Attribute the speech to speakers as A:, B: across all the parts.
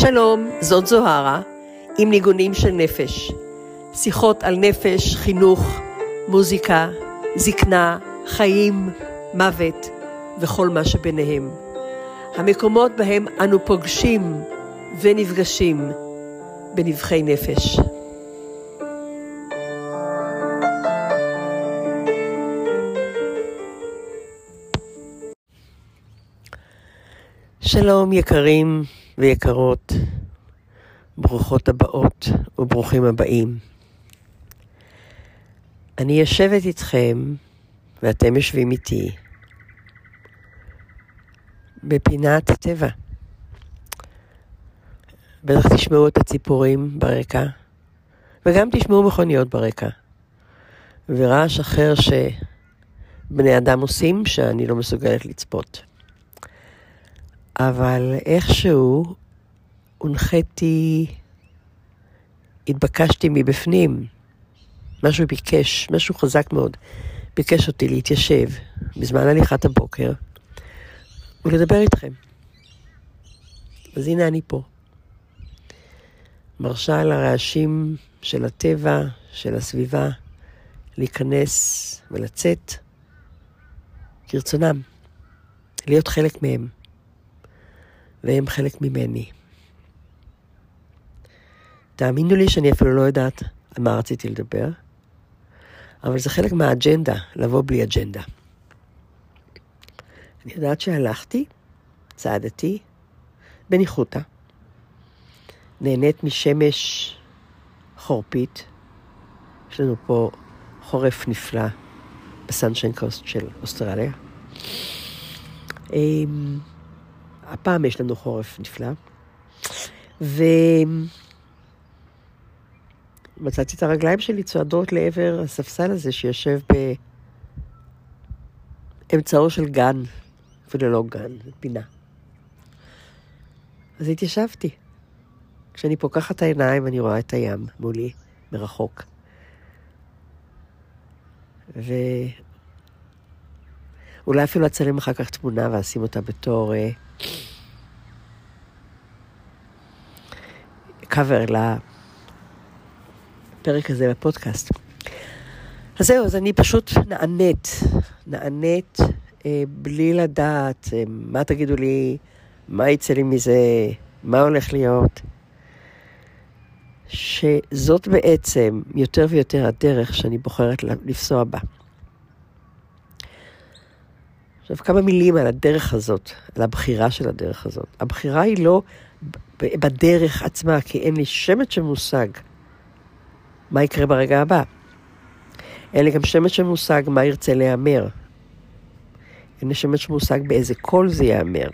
A: שלום, זאת זוהרה, עם ניגונים של נפש. שיחות על נפש, חינוך, מוזיקה, זקנה, חיים, מוות וכל מה שביניהם. המקומות בהם אנו פוגשים ונפגשים בנבחי נפש. שלום יקרים ויקרות, ברוכות הבאות וברוכים הבאים. אני יושבת איתכם ואתם יושבים איתי בפינת הטבע. בטח תשמעו את הציפורים ברקע, וגם תשמעו מכוניות ברקע, ורעש אחר שבני אדם עושים שאני לא מסוגלת לצפות. אבל איכשהו הונחיתי, התבקשתי מבפנים, משהו ביקש, משהו חזק מאוד, ביקש אותי להתיישב בזמן הליכת הבוקר ולדבר איתכם. אז הנה אני פה. מרשה לרעשים של הטבע, של הסביבה, להיכנס ולצאת כרצונם, להיות חלק מהם. והם חלק ממני. תאמינו לי שאני אפילו לא יודעת על מה רציתי לדבר, אבל זה חלק מהאג'נדה, לבוא בלי אג'נדה. אני יודעת שהלכתי, צעדתי, בניחותא, נהנית משמש חורפית, יש לנו פה חורף נפלא בסנשיין קוסט של אוסטרליה. הפעם יש לנו חורף נפלא. ומצאתי את הרגליים שלי צועדות לעבר הספסל הזה שיושב באמצעו של גן, אפילו לא גן, פינה. אז התיישבתי. כשאני פוקחת את העיניים אני רואה את הים מולי, מרחוק. ואולי אפילו אצלם אחר כך תמונה ואשים אותה בתור... אה, קאבר לפרק הזה בפודקאסט. אז זהו, אז אני פשוט נענית, נענית אה, בלי לדעת אה, מה תגידו לי, מה יצא לי מזה, מה הולך להיות. שזאת בעצם יותר ויותר הדרך שאני בוחרת לפסוע בה. עכשיו, כמה מילים על הדרך הזאת, על הבחירה של הדרך הזאת. הבחירה היא לא בדרך עצמה, כי אין לי שמץ של מושג מה יקרה ברגע הבא. אין לי גם שמץ של מושג מה ירצה להיאמר. אין לי שמץ של מושג באיזה קול זה ייאמר.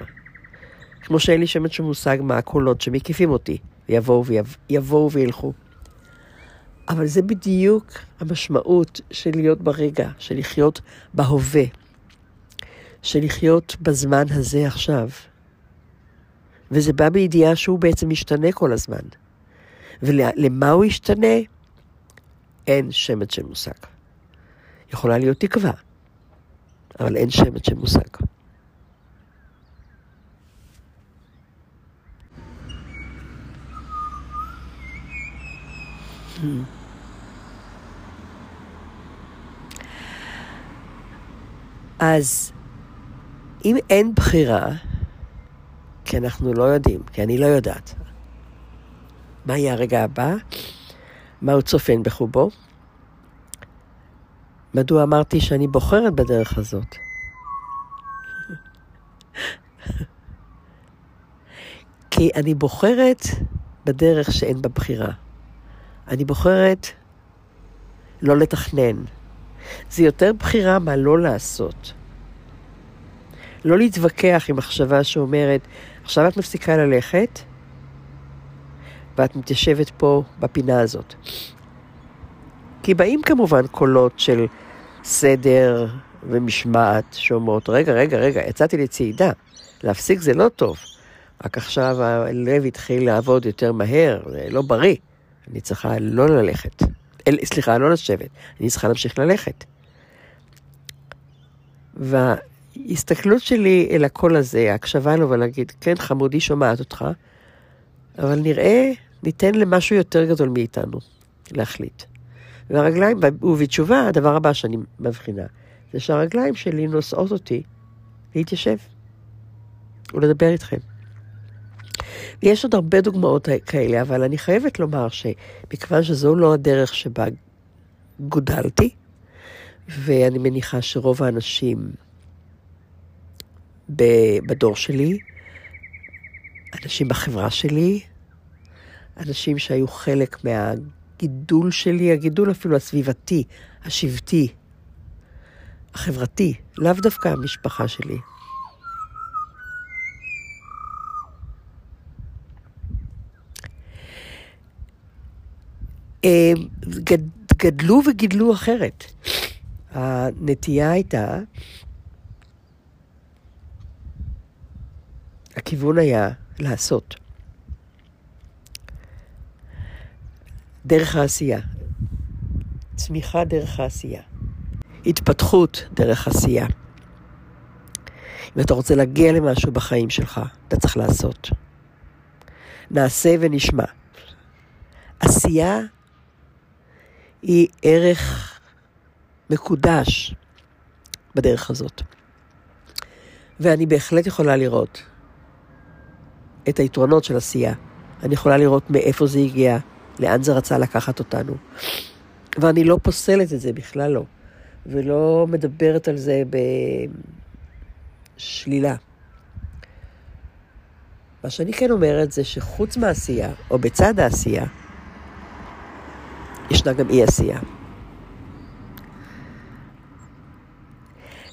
A: כמו שאין לי שמץ של מושג מה הקולות שמקיפים אותי, ויבואו ויבואו וילכו. אבל זה בדיוק המשמעות של להיות ברגע, של לחיות בהווה, של לחיות בזמן הזה עכשיו. וזה בא בידיעה שהוא בעצם משתנה כל הזמן. ולמה הוא ישתנה? אין שמץ של מושג. יכולה להיות תקווה, אבל אין שמץ של מושג. אז אם אין בחירה, כי אנחנו לא יודעים, כי אני לא יודעת. מה יהיה הרגע הבא? מה הוא צופן בחובו? מדוע אמרתי שאני בוחרת בדרך הזאת? כי אני בוחרת בדרך שאין בה בחירה. אני בוחרת לא לתכנן. זה יותר בחירה מה לא לעשות. לא להתווכח עם מחשבה שאומרת, עכשיו את מפסיקה ללכת, ואת מתיישבת פה בפינה הזאת. כי באים כמובן קולות של סדר ומשמעת שאומרות, רגע, רגע, רגע, יצאתי לצעידה, להפסיק זה לא טוב. רק עכשיו הלב התחיל לעבוד יותר מהר, זה לא בריא. אני צריכה לא ללכת. אל, סליחה, לא לשבת, אני צריכה להמשיך ללכת. וההסתכלות שלי אל הקול הזה, ההקשבה לו ולהגיד, כן, חמודי שומעת אותך, אבל נראה, ניתן למשהו יותר גדול מאיתנו להחליט. והרגליים, ובתשובה, הדבר הבא שאני מבחינה, זה שהרגליים שלי נושאות אותי להתיישב ולדבר איתכם. ויש עוד הרבה דוגמאות כאלה, אבל אני חייבת לומר שמכיוון שזו לא הדרך שבה גודלתי, ואני מניחה שרוב האנשים בדור שלי, אנשים בחברה שלי, אנשים שהיו חלק מהגידול שלי, הגידול אפילו הסביבתי, השבטי, החברתי, לאו דווקא המשפחה שלי. אה, גדלו וגידלו אחרת. הנטייה הייתה, הכיוון היה לעשות. דרך העשייה. צמיחה דרך העשייה. התפתחות דרך עשייה. אם אתה רוצה להגיע למשהו בחיים שלך, אתה צריך לעשות. נעשה ונשמע. עשייה היא ערך מקודש בדרך הזאת. ואני בהחלט יכולה לראות את היתרונות של עשייה. אני יכולה לראות מאיפה זה הגיע, לאן זה רצה לקחת אותנו. ואני לא פוסלת את זה, בכלל לא. ולא מדברת על זה בשלילה. מה שאני כן אומרת זה שחוץ מהעשייה, או בצד העשייה, ישנה גם אי עשייה.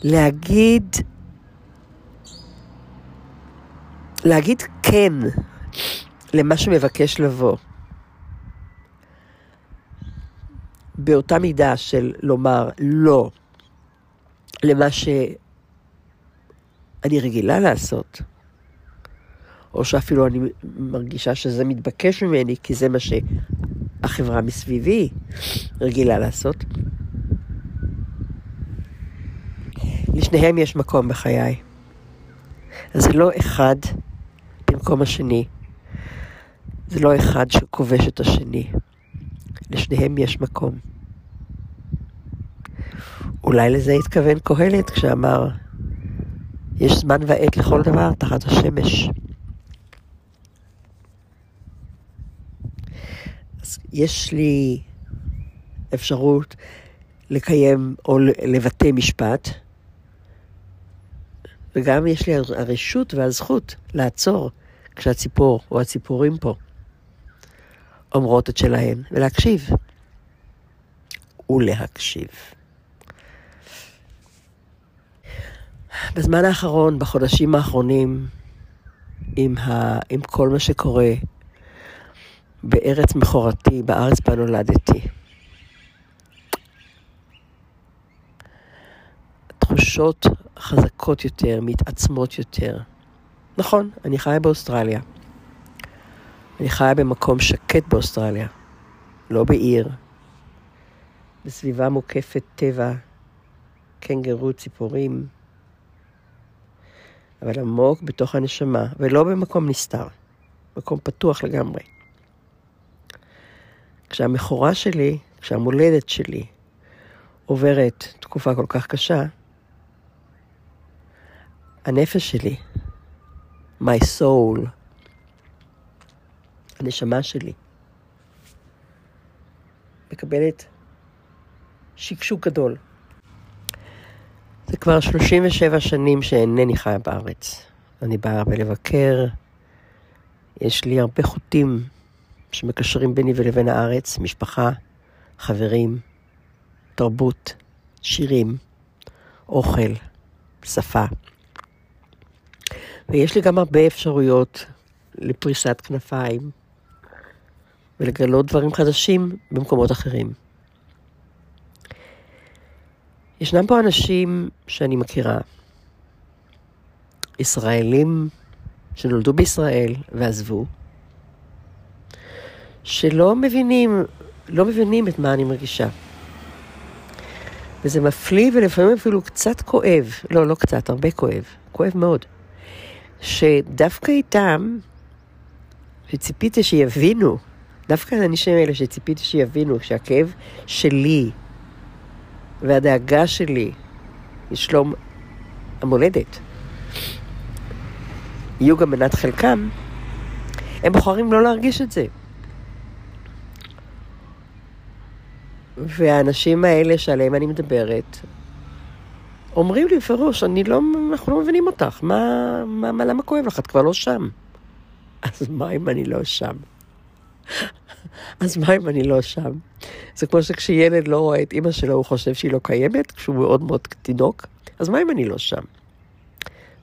A: להגיד, להגיד כן למה שמבקש לבוא, באותה מידה של לומר לא למה שאני רגילה לעשות, או שאפילו אני מרגישה שזה מתבקש ממני, כי זה מה שהחברה מסביבי רגילה לעשות. לשניהם יש מקום בחיי. אז זה לא אחד במקום השני. זה לא אחד שכובש את השני. לשניהם יש מקום. אולי לזה התכוון קהלת כשאמר, יש זמן ועת לכל דבר תחת השמש. אז יש לי אפשרות לקיים או לבטא משפט, וגם יש לי הרשות והזכות לעצור כשהציפור או הציפורים פה אומרות את שלהן, ולהקשיב. ולהקשיב. בזמן האחרון, בחודשים האחרונים, עם, ה... עם כל מה שקורה בארץ מכורתי, בארץ בה נולדתי, תחושות חזקות יותר, מתעצמות יותר. נכון, אני חיה באוסטרליה. אני חיה במקום שקט באוסטרליה, לא בעיר, בסביבה מוקפת טבע, קנגרו, ציפורים, אבל עמוק בתוך הנשמה, ולא במקום נסתר, מקום פתוח לגמרי. כשהמכורה שלי, כשהמולדת שלי עוברת תקופה כל כך קשה, הנפש שלי, my soul, הנשמה שלי, מקבלת שקשוק גדול. זה כבר 37 שנים שאינני חיה בארץ. אני באה הרבה לבקר, יש לי הרבה חוטים שמקשרים ביני ולבין הארץ, משפחה, חברים, תרבות, שירים, אוכל, שפה. ויש לי גם הרבה אפשרויות לפריסת כנפיים ולגלות דברים חדשים במקומות אחרים. ישנם פה אנשים שאני מכירה, ישראלים שנולדו בישראל ועזבו, שלא מבינים, לא מבינים את מה אני מרגישה. וזה מפליא ולפעמים אפילו קצת כואב, לא, לא קצת, הרבה כואב, כואב מאוד, שדווקא איתם שציפיתי שיבינו, דווקא האנשים האלה שציפיתי שיבינו שהכאב שלי והדאגה שלי לשלום המולדת יהיו גם מנת חלקם, הם בוחרים לא להרגיש את זה. והאנשים האלה שעליהם אני מדברת, אומרים לי בפירוש, אני לא, אנחנו לא מבינים אותך, מה, מה, מה, למה כואב לך? את כבר לא שם. אז מה אם אני לא שם? אז מה אם אני לא שם? זה כמו שכשילד לא רואה את אימא שלו, הוא חושב שהיא לא קיימת, כשהוא מאוד מאוד תינוק, אז מה אם אני לא שם?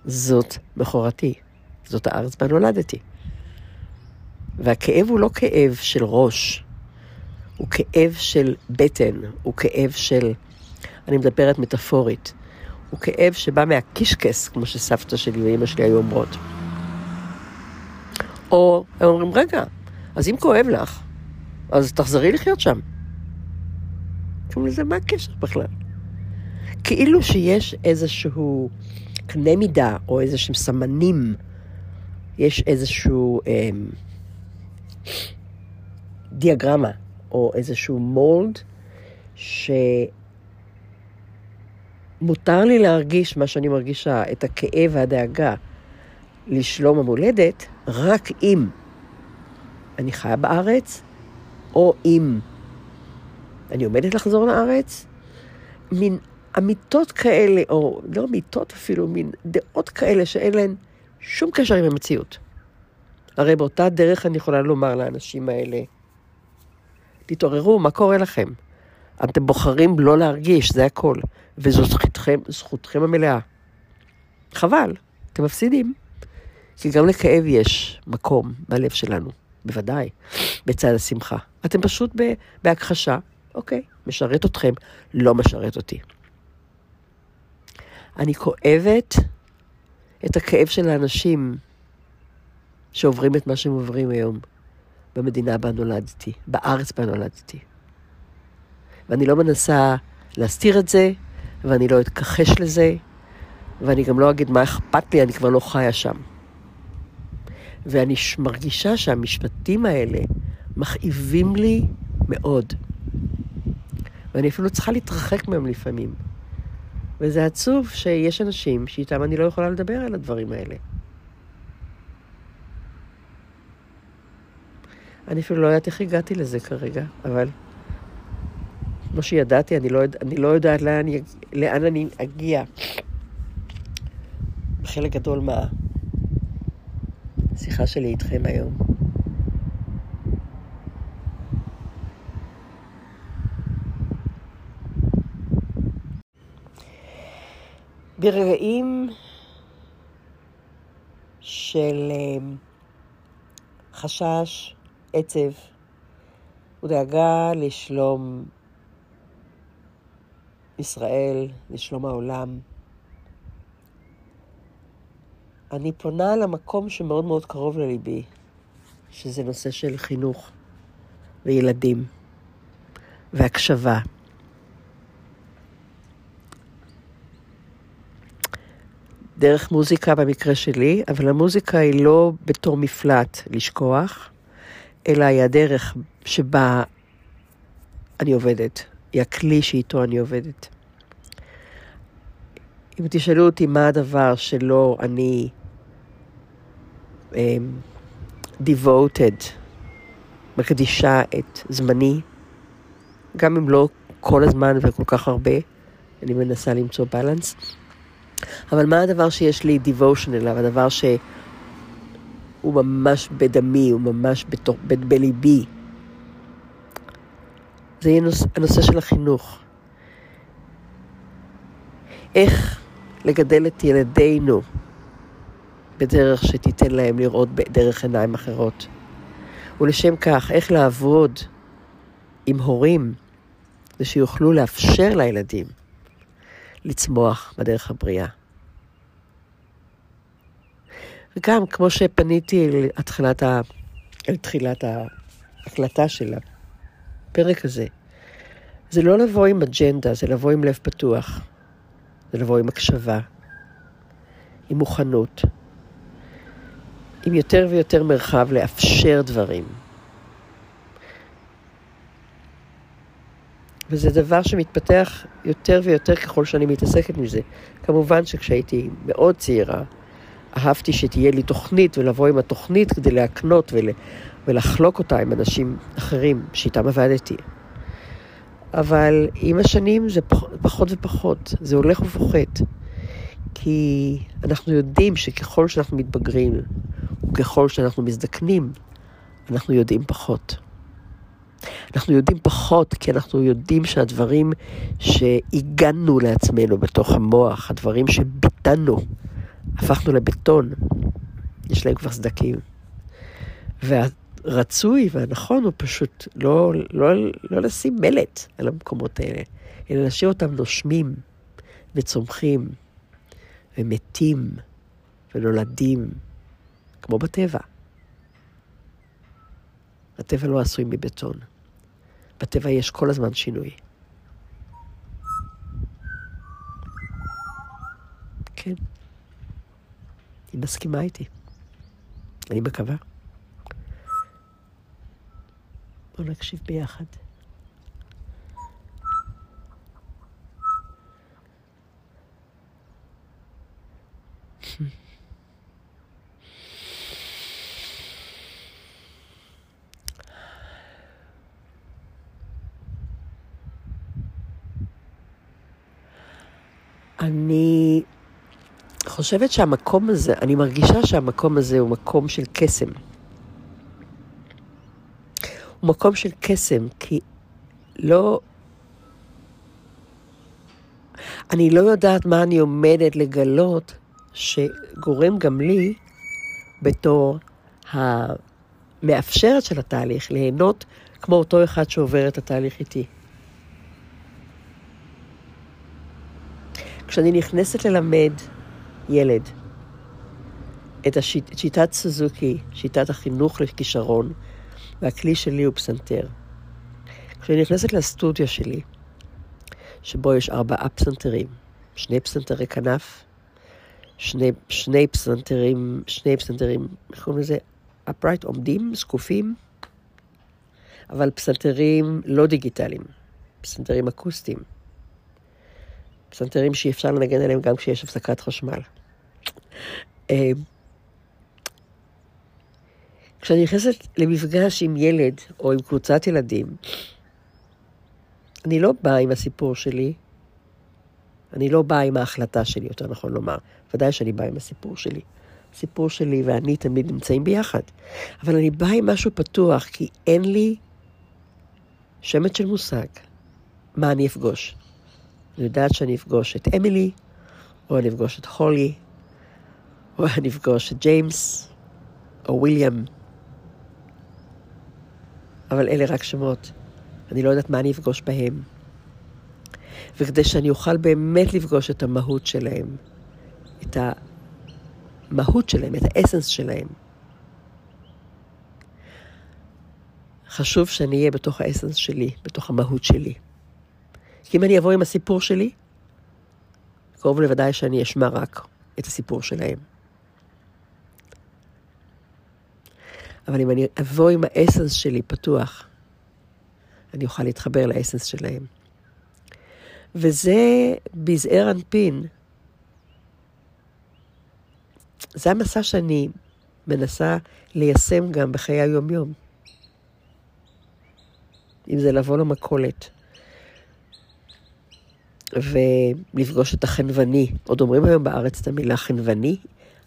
A: זאת בכורתי, זאת הארץ בה נולדתי. והכאב הוא לא כאב של ראש, הוא כאב של בטן, הוא כאב של, אני מדברת מטאפורית, הוא כאב שבא מהקישקס, כמו שסבתא שלי ואימא שלי היו אומרות. או הם אומרים, רגע, אז אם כואב לך, אז תחזרי לחיות שם. כאילו לזה מה הקשר בכלל? כאילו שיש איזשהו קנה מידה או איזשהם סמנים, יש איזשהו אה, דיאגרמה או איזשהו מולד שמותר לי להרגיש מה שאני מרגישה, את הכאב והדאגה לשלום המולדת, רק אם אני חיה בארץ, או אם אני עומדת לחזור לארץ, מין אמיתות כאלה, או לא אמיתות אפילו, מין דעות כאלה שאין להן שום קשר עם המציאות. הרי באותה דרך אני יכולה לומר לאנשים האלה, תתעוררו, מה קורה לכם? אתם בוחרים לא להרגיש, זה הכל. וזו זכותכם, זכותכם המלאה. חבל, אתם מפסידים. כי גם לכאב יש מקום בלב שלנו, בוודאי, בצד השמחה. אתם פשוט בהכחשה, אוקיי, משרת אתכם, לא משרת אותי. אני כואבת את הכאב של האנשים שעוברים את מה שהם עוברים היום במדינה בה נולדתי, בארץ בה נולדתי. ואני לא מנסה להסתיר את זה, ואני לא אתכחש לזה, ואני גם לא אגיד מה אכפת לי, אני כבר לא חיה שם. ואני מרגישה שהמשפטים האלה מכאיבים לי מאוד. ואני אפילו צריכה להתרחק מהם לפעמים. וזה עצוב שיש אנשים שאיתם אני לא יכולה לדבר על הדברים האלה. אני אפילו לא יודעת איך הגעתי לזה כרגע, אבל כמו שידעתי, אני לא, אני לא יודעת לאן, לאן אני אגיע. חלק גדול מהשיחה שלי איתכם היום. ברגעים של אה, חשש, עצב ודאגה לשלום ישראל, לשלום העולם, אני פונה למקום שמאוד מאוד קרוב לליבי, שזה נושא של חינוך וילדים והקשבה. דרך מוזיקה במקרה שלי, אבל המוזיקה היא לא בתור מפלט לשכוח, אלא היא הדרך שבה אני עובדת, היא הכלי שאיתו אני עובדת. אם תשאלו אותי מה הדבר שלא אני um, devoted, מקדישה את זמני, גם אם לא כל הזמן וכל כך הרבה, אני מנסה למצוא בלנס. אבל מה הדבר שיש לי devotion אליו, הדבר שהוא ממש בדמי, הוא ממש בתור, ב, בליבי? זה יהיה נוס, הנושא של החינוך. איך לגדל את ילדינו בדרך שתיתן להם לראות בדרך עיניים אחרות. ולשם כך, איך לעבוד עם הורים, ושיוכלו לאפשר לילדים לצמוח בדרך הבריאה. וגם, כמו שפניתי אל התחלת, ה... אל תחילת ההקלטה של הפרק הזה, זה לא לבוא עם אג'נדה, זה לבוא עם לב פתוח. זה לבוא עם הקשבה, עם מוכנות. עם יותר ויותר מרחב לאפשר דברים. וזה דבר שמתפתח יותר ויותר ככל שאני מתעסקת מזה. כמובן שכשהייתי מאוד צעירה, אהבתי שתהיה לי תוכנית ולבוא עם התוכנית כדי להקנות ול, ולחלוק אותה עם אנשים אחרים שאיתם עבדתי. אבל עם השנים זה פחות ופחות, זה הולך ופוחת. כי אנחנו יודעים שככל שאנחנו מתבגרים, וככל שאנחנו מזדקנים, אנחנו יודעים פחות. אנחנו יודעים פחות, כי אנחנו יודעים שהדברים שהגנו לעצמנו בתוך המוח, הדברים שביטנו, הפכנו לבטון, יש להם כבר סדקים. והרצוי והנכון הוא פשוט לא, לא, לא לשים מלט על המקומות האלה, אלא להשאיר אותם נושמים וצומחים ומתים ונולדים, כמו בטבע. הטבע לא עשוי מבטון. בטבע יש כל הזמן שינוי. כן. היא מסכימה איתי. אני מקווה. בואו נקשיב ביחד. אני חושבת שהמקום הזה, אני מרגישה שהמקום הזה הוא מקום של קסם. הוא מקום של קסם, כי לא... אני לא יודעת מה אני עומדת לגלות שגורם גם לי, בתור המאפשרת של התהליך, ליהנות כמו אותו אחד שעובר את התהליך איתי. כשאני נכנסת ללמד ילד את השיט, שיטת סוזוקי, שיטת החינוך לכישרון, והכלי שלי הוא פסנתר. כשאני נכנסת לסטודיו שלי, שבו יש ארבעה פסנתרים, שני פסנתרי כנף, שני, שני פסנתרים, שני פסנתרים, איך קוראים לזה? אפרייט, עומדים, זקופים, אבל פסנתרים לא דיגיטליים, פסנתרים אקוסטיים. פסנתרים שאי אפשר לנגן עליהם גם כשיש הפסקת חשמל. כשאני נכנסת למפגש עם ילד או עם קבוצת ילדים, אני לא באה עם הסיפור שלי, אני לא באה עם ההחלטה שלי, יותר נכון לומר. ודאי שאני באה עם הסיפור שלי. הסיפור שלי ואני תמיד נמצאים ביחד. אבל אני באה עם משהו פתוח, כי אין לי שמץ של מושג מה אני אפגוש. אני יודעת שאני אפגוש את אמילי, או אני אפגוש את הולי, או אני אפגוש את ג'יימס, או וויליאם. אבל אלה רק שמות. אני לא יודעת מה אני אפגוש בהם. וכדי שאני אוכל באמת לפגוש את המהות שלהם, את המהות שלהם, את האסנס שלהם, חשוב שאני אהיה בתוך האסנס שלי, בתוך המהות שלי. כי אם אני אבוא עם הסיפור שלי, קרוב לוודאי שאני אשמע רק את הסיפור שלהם. אבל אם אני אבוא עם האסנס שלי פתוח, אני אוכל להתחבר לאסנס שלהם. וזה בזעיר אנפין. זה המסע שאני מנסה ליישם גם בחיי היום-יום. אם זה לבוא למכולת, ולפגוש את החנווני. עוד אומרים היום בארץ את המילה חנווני,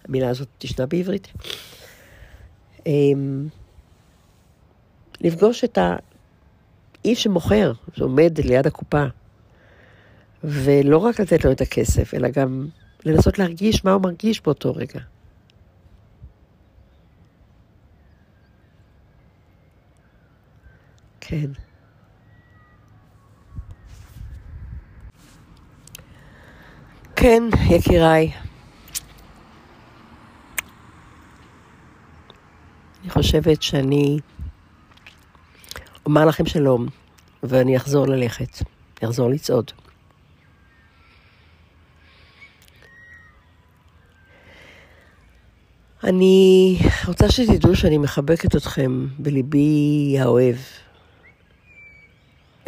A: המילה הזאת תשנה בעברית. אמ, לפגוש את האיש שמוכר, שעומד ליד הקופה, ולא רק לתת לו את הכסף, אלא גם לנסות להרגיש מה הוא מרגיש באותו רגע. כן. כן, יקיריי. אני חושבת שאני אומר לכם שלום, ואני אחזור ללכת, אחזור לצעוד. אני רוצה שתדעו שאני מחבקת אתכם בליבי האוהב.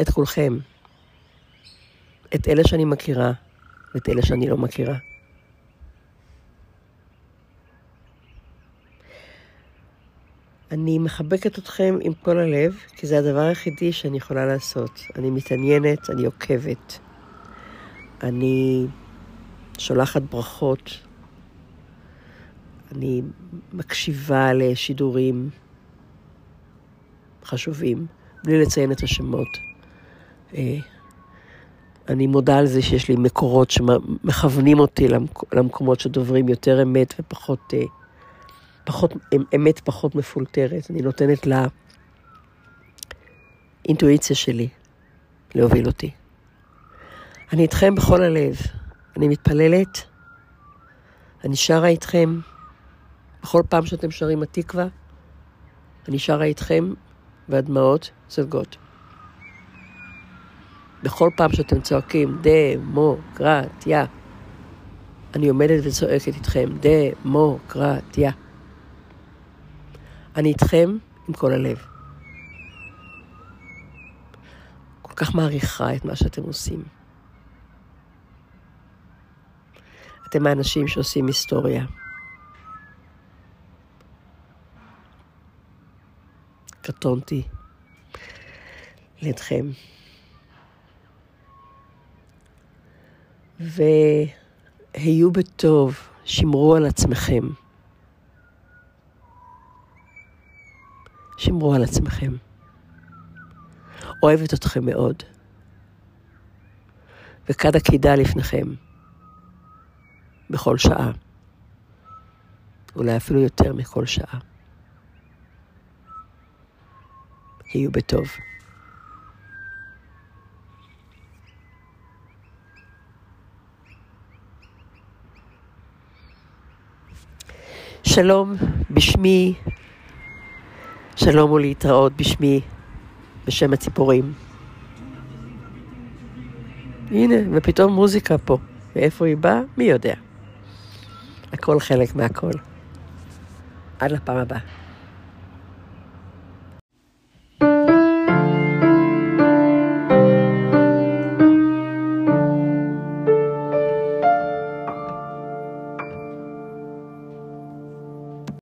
A: את כולכם. את אלה שאני מכירה ואת אלה שאני לא מכירה. אני מחבקת אתכם עם כל הלב, כי זה הדבר היחידי שאני יכולה לעשות. אני מתעניינת, אני עוקבת, אני שולחת ברכות, אני מקשיבה לשידורים חשובים, בלי לציין את השמות. אה, אני מודה על זה שיש לי מקורות שמכוונים אותי למקומות שדוברים יותר אמת ופחות, אה, פחות, אמת פחות מפולטרת. אני נותנת לאינטואיציה שלי להוביל אותי. אני איתכם בכל הלב. אני מתפללת, אני שרה איתכם. בכל פעם שאתם שרים התקווה, אני שרה איתכם והדמעות זולגות. בכל פעם שאתם צועקים דמוקרטיה, אני עומדת וצועקת איתכם דמוקרטיה. אני איתכם עם כל הלב. כל כך מעריכה את מה שאתם עושים. אתם האנשים שעושים היסטוריה. קטונתי לידכם. והיו בטוב, שמרו על עצמכם. שמרו על עצמכם. אוהבת אתכם מאוד. וכד עקידה לפניכם, בכל שעה. אולי אפילו יותר מכל שעה. היו בטוב. שלום בשמי, שלום ולהתראות בשמי, בשם הציפורים. הנה, ופתאום מוזיקה פה. מאיפה היא באה? מי יודע. הכל חלק מהכל. עד לפעם הבאה.